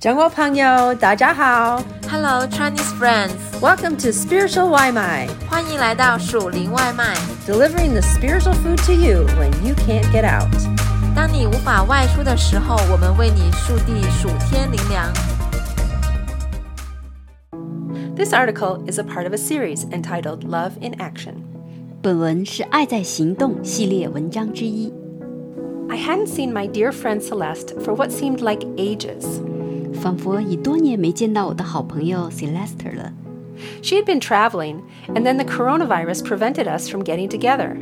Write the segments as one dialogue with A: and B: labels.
A: 中国朋友，大家好
B: Hello Chinese friends，
A: ，Welcome to Spiritual 外卖
B: 欢迎来到属灵外卖。
A: ，delivering the spiritual food to you when you can't get out.
B: 当你无法外出的时候，我们为你速递属天灵粮。
A: This article is a part of a series entitled Love in Action.
C: 本文是《爱在行动》系列文章之一。
A: I hadn't seen my dear friend Celeste for what seemed like ages.
C: 仿佛已多年没见到我的好朋友 Celeste 了。
A: She had been traveling, and then the coronavirus prevented us from getting together.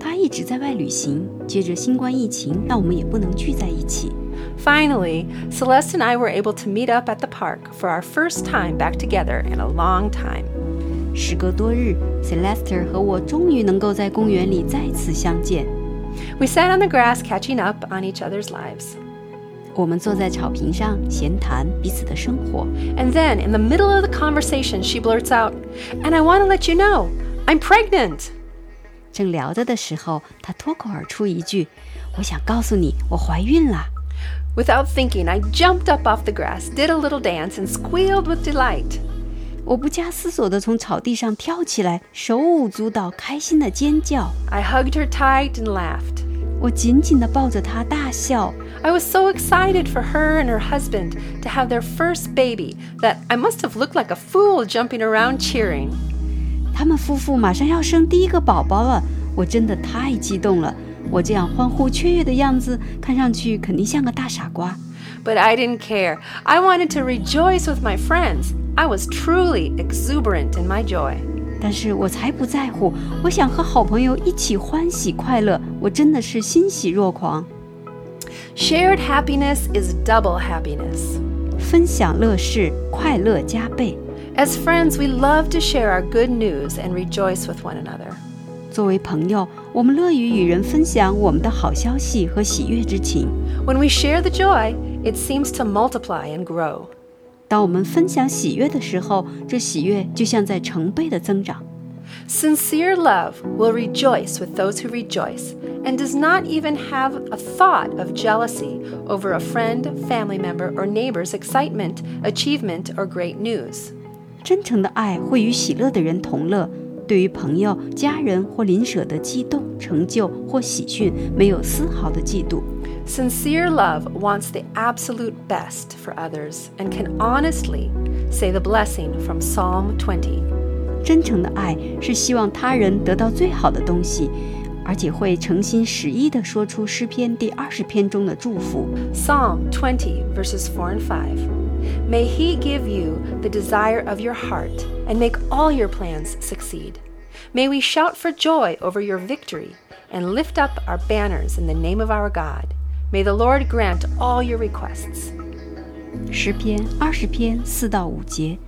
C: 她一直在外旅行，接着新冠疫情让我们也不能聚在一起。
A: Finally, Celeste and I were able to meet up at the park for our first time back together in a long time.
C: 时隔多日，Celeste 和我终于能够在公园里再次相见。
A: We sat on the grass catching up on each other's lives.
C: 我们坐在草坪上闲谈彼此的生活。
A: And then, in the middle of the conversation, she blurts out, And I want to let you know, I'm pregnant.
C: 正聊着的时候，她脱口而出一句：“我想告诉你，我怀孕了。
A: Without thinking, I jumped up off the grass, did a little dance, and squealed with delight.
C: ”我不加思索地从草地上跳起来，手舞足蹈，开心地尖叫。
A: I hugged her tight and laughed.
C: 我紧紧地抱着她大笑。
A: I was so excited for her and her husband to have their first baby that I must have looked like a fool jumping around cheering.
C: 他们夫妇马上要生第一个宝宝了，我真的太激动了。我这样欢呼雀跃的样子，看上去肯定像个大傻瓜。
A: But I didn't care. I wanted to rejoice with my friends. I was truly exuberant in my joy.
C: 但是我才不在乎，我想和好朋友一起欢喜快乐，我真的是欣喜若狂。
A: Shared happiness is double happiness.
C: 分享乐事，快乐加倍。
A: As friends, we love to share our good news and rejoice with one another.
C: 作为朋友，我们乐于与人分享我们的好消息和喜悦之情。
A: When we share the joy, it seems to multiply and grow.
C: 当我们分享喜悦的时候，这喜悦就像在成倍的增长。
A: Sincere love will rejoice with those who rejoice and does not even have a thought of jealousy over a friend, family member, or neighbor's excitement, achievement, or great news.
C: 真诚的爱会与喜乐的人同乐，对于朋友、家人或邻舍的激动、成就或喜讯，没有丝毫的嫉妒。
A: Sincere love wants the absolute best for others and can honestly say the blessing from Psalm 20.
C: 真诚的爱是希望他人得到最好的东西， 而且会诚心实意地说出诗篇第二十篇中的祝福。
A: Psalm 20, verses 4 and 5. May He give you the desire of your heart and make all your plans succeed. May we shout for joy over your victory and lift up our banners in the name of our God. May the Lord grant all your requests.
C: 诗篇二十篇四到五节，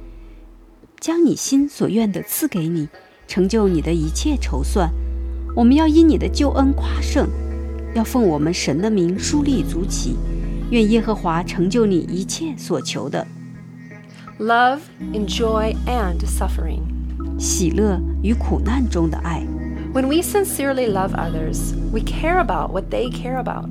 C: 将你心所愿的赐给你，成就你的一切筹算。 我们要因你的救恩夸胜，要奉我们神的名树立足旗。愿耶和华成就你一切所求的
A: Love in joy and suffering.
C: 喜乐与苦难中的爱。
A: When we sincerely love others, we care about what they care about.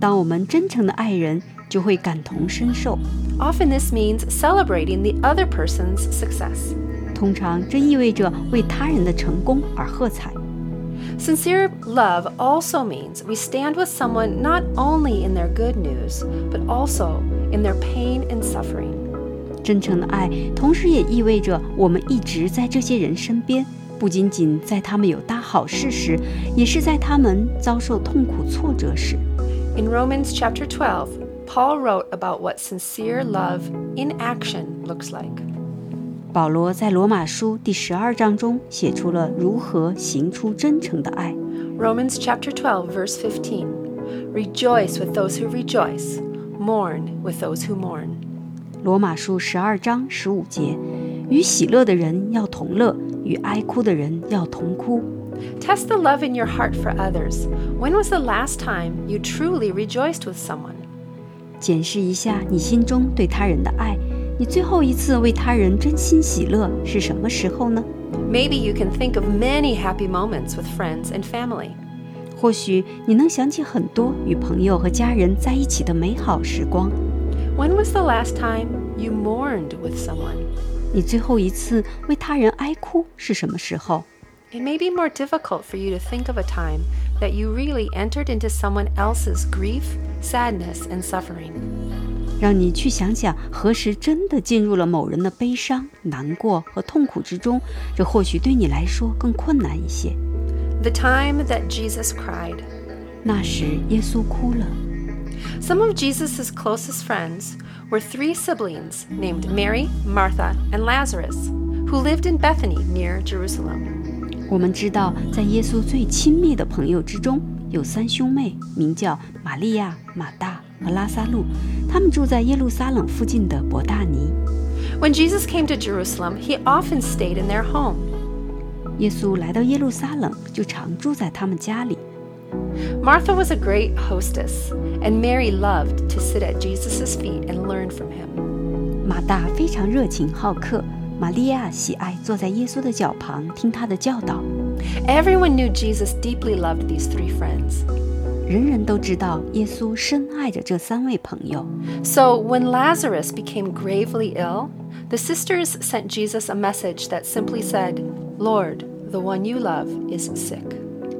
C: 当我们真诚的爱人，就会感同身受。
A: Often this means celebrating the other person's success.
C: 通常，这意味着为他人的成功而喝彩。
A: Sincere love also means we stand with someone not only in their good news, but also in their pain and suffering.
C: 真诚的爱，同时也意味着我们一直在这些人身边，不仅仅在他们有大好事时，也是在他们遭受痛苦挫折时。
A: In Romans chapter 12, Paul wrote about what sincere love in action looks like.
C: 保罗在罗马书第十二章中写出了如何行出真诚的爱。
A: Romans chapter 12, verse 15. Rejoice with those who rejoice, mourn with those who mourn.
C: 罗马书十二章十五节，与喜乐的人要同乐，与哀哭的人要同哭。
A: Test the love in your heart for others. When was the last time you truly rejoiced with someone?
C: 检视一下你心中对他人的爱。 你最后一次为他人真心喜乐是什么时候呢？
A: Maybe you can think of many happy moments with friends and family.
C: 或许你能想起很多与朋友和家人在一起的美好时光。
A: When was the last time you mourned with someone?
C: 你最后一次为他人哀哭是什么时候？
A: It may be more difficult for you to think of a time that you really entered into someone else's grief, sadness, and suffering.
C: 让你去想想，何时真的进入了某人的悲伤、难过和痛苦之中，这或许对你来说更困难一些。
A: The time that Jesus cried.
C: 那时，耶稣哭了。
A: Some of Jesus' closest friends were three siblings named Mary, Martha, and Lazarus, who lived in Bethany near Jerusalem.
C: 我们知道，在耶稣最亲密的朋友之中，有三兄妹，名叫玛利亚、马大 和拉撒路，他们住在耶路撒冷附近的伯大尼。
A: When Jesus came to Jerusalem, he often stayed in their home.
C: 耶稣来到耶路撒冷，就常住在他们家里。
A: Martha was a great hostess, and Mary loved to sit at Jesus' feet and learn from him.
C: 马大非常热情好客，玛利亚喜爱坐在耶稣的脚旁听他的教导。
A: Everyone knew Jesus deeply loved these three friends.
C: 人人都知道耶稣深爱着这三位朋友。
A: So when Lazarus became gravely ill, the sisters sent Jesus a message that simply said, Lord, the one you love is sick.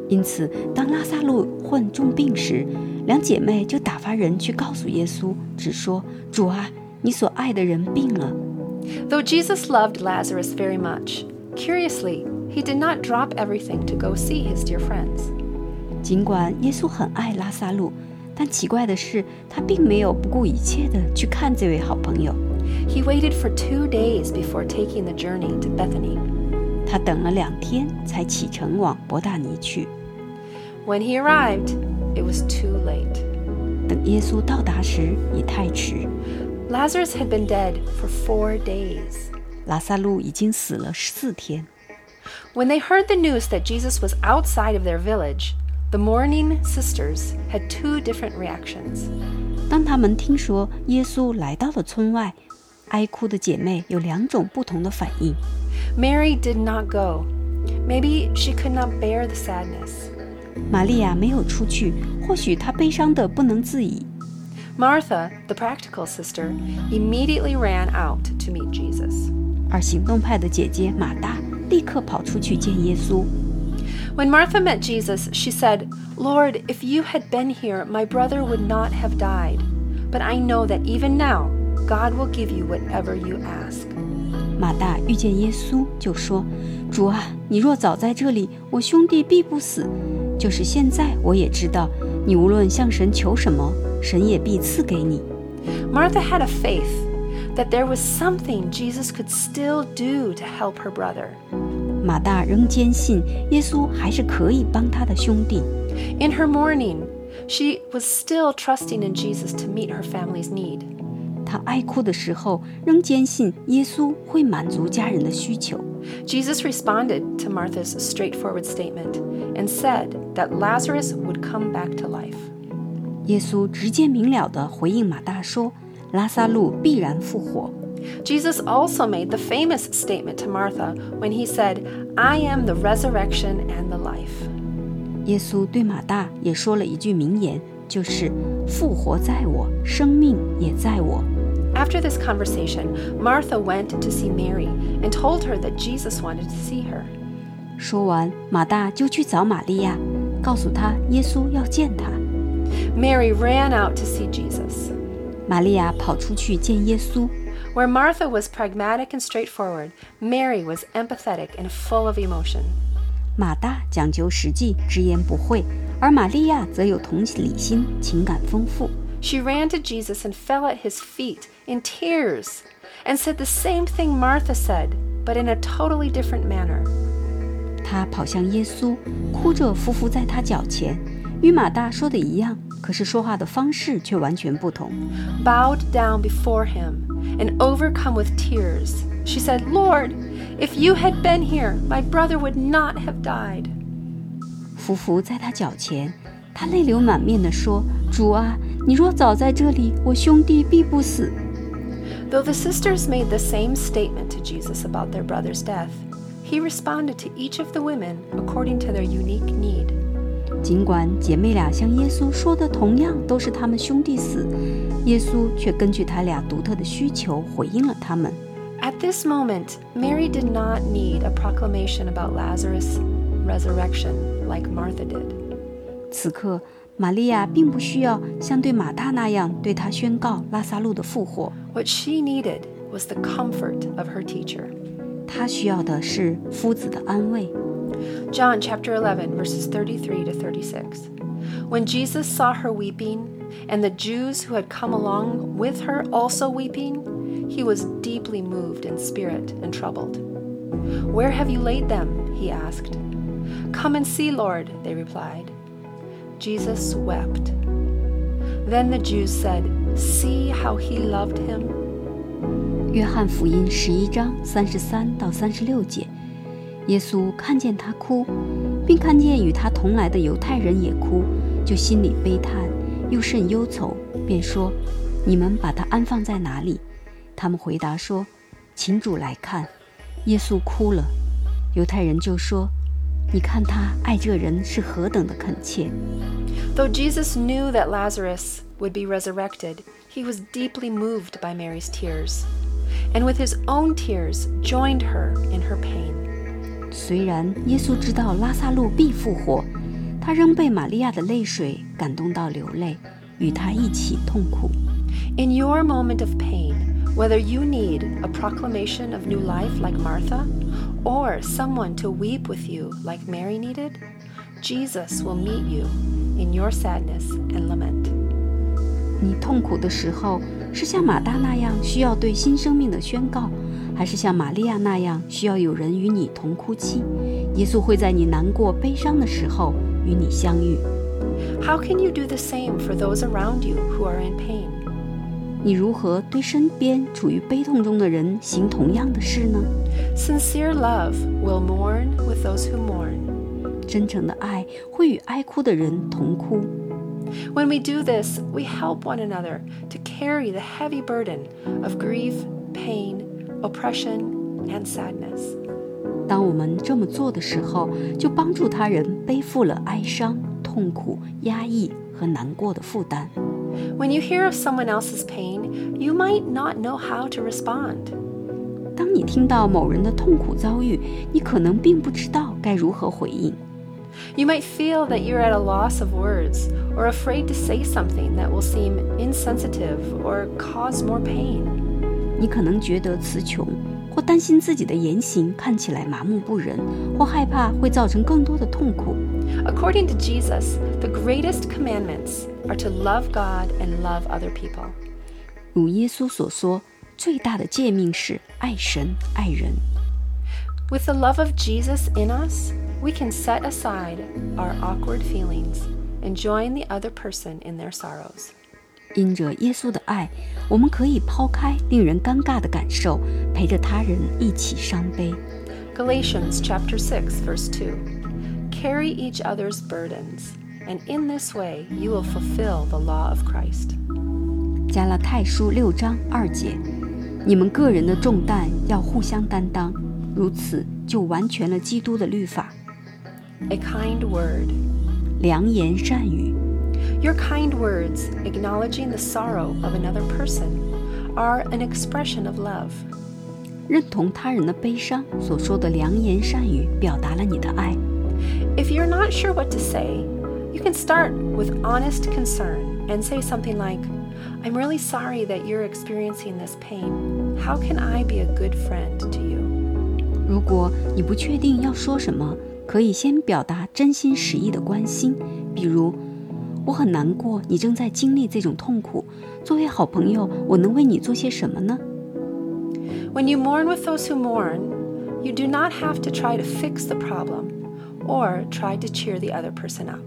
C: 因此，当拉萨路患重病时，两姐妹就打发人去告诉耶稣，只说：“主啊，你所爱的人病了。
A: Though Jesus loved Lazarus very much, curiously, he did not drop everything to go see his dear friends. ”
C: 尽管耶稣很爱拉萨路，但奇怪的是，他并没有不顾一切的去看这位好朋友。
A: He waited for two days before taking the journey to Bethany.
C: 他等了两天才启程往伯大尼去。
A: When he arrived, it was too late.
C: 等耶稣到达时，已太迟。
A: Lazarus had been dead for four days.
C: 拉萨路已经死了四天。
A: When they heard the news that Jesus was outside of their village, the mourning sisters had two different reactions.
C: 当他们听说耶稣来到了村外，哀哭的姐妹有两种不同的反应。
A: Mary did not go. Maybe she could not bear the sadness.
C: 玛利亚没有出去，或许她悲伤的不能自已。
A: Martha, the practical sister, immediately ran out to meet Jesus.
C: 而行动派的姐姐马大立刻跑出去见耶稣。
A: When Martha met Jesus, she said, Lord, if you had been here, my brother would not have died. But I know that even now, God will give you whatever you ask.
C: 马大遇见耶稣，就说：“主啊，你若早在这里，我兄弟必不死。就是现在，我也知道，你无论向神求什么，神也必赐给你。
A: Martha had a faith that there was something Jesus could still do to help her brother. ”
C: 马大仍坚信耶稣还是可以帮他的兄弟。
A: In her mourning, she was still trusting in Jesus to meet her family's need.
C: 他哀哭的时候，仍坚信耶稣会满足家人的需求。
A: Jesus responded to Martha's straightforward statement and said that Lazarus would come back to life.
C: 耶稣直接明了地回应马大说：“拉萨路必然复活。”
A: Jesus also made the famous statement to Martha when he said, I am the resurrection and the life.
C: 耶稣对马大也说了一句名言，就是“复活在我，生命也在我。”
A: After this conversation, Martha went to see Mary and told her that Jesus wanted to see her.
C: 说完，马大就去找玛利亚，告诉她耶稣要见她。
A: Mary ran out to see Jesus.
C: 玛利亚跑出去见耶稣。
A: Where Martha was pragmatic and straightforward, Mary was empathetic and full of emotion.
C: 马大讲究实际，直言不讳，而玛利亚则有同理心，情感丰富。
A: She ran to Jesus and fell at his feet in tears and said the same thing Martha said, but in a totally different manner.
C: 她跑向耶稣，哭着匍匐在他脚前， 与马大说的一样，可是说话的方式却完全不同。
A: Bowed down before him and overcome with tears, she said, Lord, if you had been here, my brother would not have died.
C: 匍匐在他脚前，他泪流满面地说：“主啊，你若早在这里，我兄弟必不死。”
A: Though the sisters made the same statement to Jesus about their brother's death, he responded to each of the women according to their unique need.
C: 尽管姐妹俩向耶稣说的同样都是他们兄弟死，耶稣却根据他俩独特的需求回应了他们。
A: At this moment, Mary did not need a proclamation about Lazarus' resurrection like Martha did.
C: 此刻，玛利亚并不需要像对马大那样对他宣告拉萨路的复活，
A: What she needed was the comfort of her teacher.
C: 她需要的是夫子的安慰。
A: John chapter 11, verses 33 to 36. When Jesus saw her weeping, and the Jews who had come along with her also weeping, he was deeply moved in spirit and troubled. Where have you laid them? he asked. Come and see, Lord, they replied. Jesus wept. Then the Jews said, See how he loved him.
C: 约翰福音十一章三十三到三十六节， 耶稣看见他哭，并看见与他同来的犹太人也哭，就心里悲叹，又甚忧愁，便说：“你们把他安放在哪里？”他们回答说：“请主来看。”耶稣哭了。犹太人就说：“你看他爱这人是何等的恳切。”
A: Though Jesus knew that Lazarus would be resurrected, he was deeply moved by Mary's tears, and with his own tears joined her in her pain.
C: 虽然耶稣知道拉萨路必复活，他仍被玛利亚的泪水感动到流泪，与他一起痛苦。
A: In your moment of pain, whether you need a proclamation of new life like Martha, or someone to weep with you like Mary needed, Jesus will meet you in your sadness and lament.
C: 你痛苦的时候，是像马大那样需要对新生命的宣告， 还是像玛利亚那样需要有人与你同哭泣？耶稣会在你难过、悲伤的时候与你相遇。
A: How can you do the same for those around you who are in pain?
C: 你如何对身边处于悲痛中的人行同样的事呢？
A: Sincere love will mourn with those who mourn.
C: 真诚的爱会与哀哭的人同哭。
A: When we do this, we help one another to carry the heavy burden of grief, pain, oppression, and sadness.
C: 当我们这么做的时候，就帮助他人背负了哀伤、痛苦、压抑和难过的负担。
A: When you hear of someone else's pain, you might not know how to respond.
C: 当你听到某人的痛苦遭遇，你可能并不知道该如何回应。
A: You might feel that you're at a loss of words or afraid to say something that will seem insensitive or cause more pain.
C: 你可能觉得词穷，或担心自己的言行看起来麻木不仁，或害怕会造成更多的痛苦。
A: According to Jesus, the greatest commandments are to love God and love other people.
C: 如耶稣所说，最大的诫命是爱神、爱人。
A: With the love of Jesus in us, we can set aside our awkward feelings and join the other person in their sorrows.
C: 因着耶稣的爱，我们可以抛开令人尴尬的感受，陪着他人一起伤悲。
A: Galatians chapter 6 verse 2. Carry each other's burdens, and in this way you will fulfill the law of Christ.
C: 加拉太书六章二节，你们个人的重担要互相担当，如此就完全了基督的律法。
A: A kind word.
C: 良言善语，
A: Your kind words, acknowledging the sorrow of another person, are an expression of love.
C: 认同他人的悲伤所说的良言善语，表达了你的爱。
A: If you're not sure what to say, you can start with honest concern and say something like, I'm really sorry that you're experiencing this pain. How can I be a good friend to you?
C: 如果你不确定要说什么，可以先表达真心实意的关心，比如“ 我很难过，你正在经历这种痛苦。作为好朋友，我能为你做些什么呢？”
A: When you mourn with those who mourn, you do not have to try to fix the problem or try to cheer the other person up.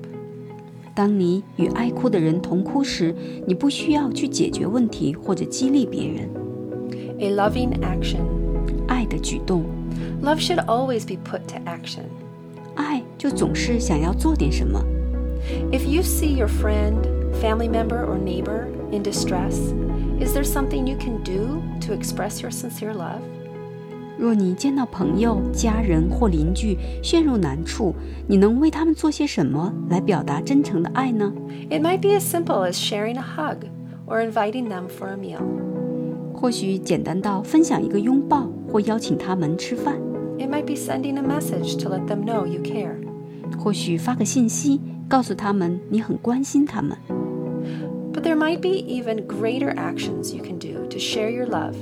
C: 当你与爱哭的人同哭时，你不需要去解决问题或者激励别人。
A: A loving action.
C: 爱的举动
A: ，Love should always be put to action.
C: 爱就总是想要做点什么。
A: If you see your friend, family member, or neighbor in distress, is there something you can do to express your sincere love?
C: 若你见到朋友、家人或邻居陷入难处，你能为他们做些什么来表达真诚的爱呢？
A: It might be as simple as sharing a hug or inviting them for a meal.
C: 或许简单到分享一个拥抱，或邀请他们吃饭；
A: It might be sending a message to let them know you care.
C: 或许发个信息， 告诉他们你很关心他们。
A: But there might be even greater actions you can do to share your love,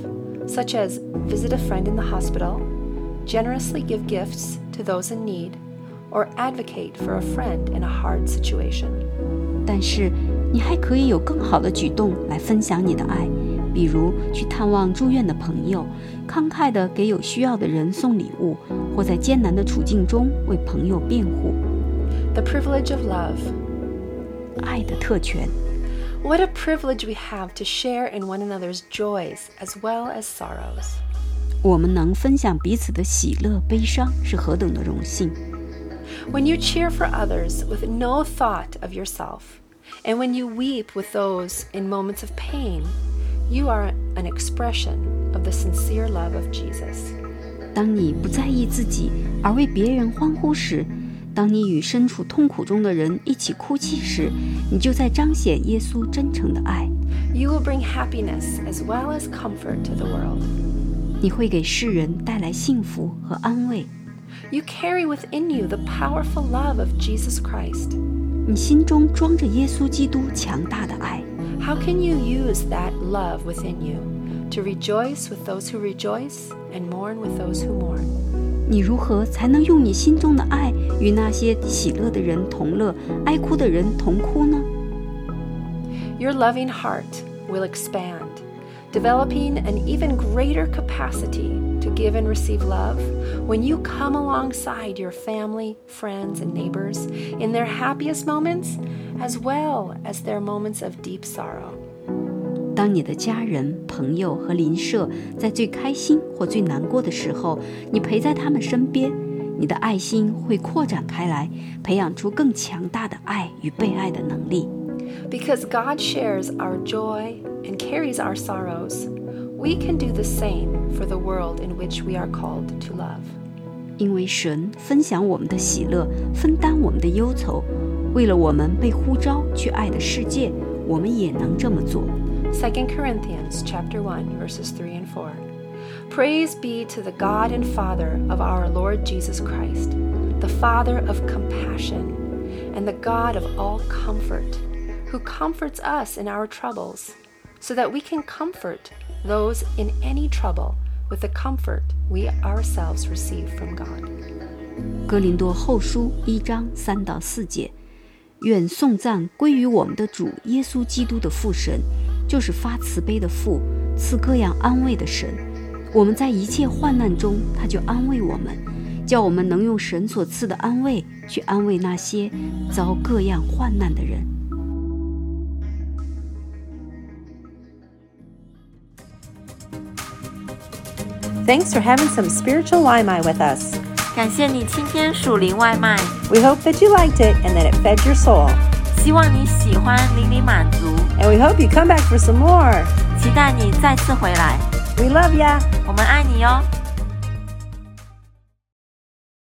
A: such as visit a friend in the hospital, generously give gifts to those in need, or advocate for a friend in a hard situation.
C: 但是，你还可以有更好的举动来分享你的爱，比如去探望住院的朋友，慷慨地给有需要的人送礼物，或在艰难的处境中为朋友辩护。
A: The privilege of love.
C: 爱的特权，
A: What a privilege we have to share in one another's joys as well as sorrows.
C: 我们能分享彼此的喜乐、悲伤，是何等的荣幸！
A: When you cheer for others with no thought of yourself, and when you weep with those in moments of pain, you are an expression of the sincere love of Jesus.
C: 当你不在意自己，而为别人欢呼时， 当你与身处痛苦中的人一起哭泣时，你就在彰显耶稣真诚的爱。
A: You will bring happiness as well as comfort to the world.
C: 你会给世人带来幸福和安慰。
A: You carry within you the powerful love of Jesus Christ.
C: 你心中装着耶稣基督强大的爱。
A: How can you use that love within you to rejoice with those who rejoice and mourn with those who mourn?
C: 你如何才能用你心中的爱与那些喜乐的人同乐，哀哭的人同哭呢？
A: Your loving heart will expand, developing an even greater capacity to give and receive love when you come alongside your family, friends, and neighbors in their happiest moments as well as their moments of deep sorrow.
C: 当你的家人、朋友和邻舍在最开心或最难过的时候，你陪在他们身边，你的爱心会扩展开来，培养出更强大的爱与被爱的能力。
A: Because God shares our joy and carries our sorrows, we can do the same for the world in which we are called to love.
C: 因为神分享我们的喜乐，分担我们的忧愁，为了我们被呼召去爱的世界，我们也能这么做。
A: 2 Corinthians chapter 1 verses 3 and 4. Praise be to the God and Father of our Lord Jesus Christ, the Father of compassion and the God of all comfort, who comforts us in our troubles, so that we can comfort those in any trouble with the comfort we ourselves receive from God.
C: 哥林多后书一章三到四节，愿颂赞归于我们的主耶稣基督的父神， 就是发慈悲的父，赐各样安慰的神。我们在一切患难中，他就安慰我们，叫我们能用神所赐的安慰去安慰那些遭各样患难的人。
A: Thanks for having some spiritual Limai with us.
B: 感谢你今天属灵外卖
A: ，We hope that you liked it and that it fed your soul.
B: 希望你喜欢，令你满足，
A: And we hope you come back for some more.
B: 期待你再次回来
A: ，We love ya.
B: 我们爱你哟。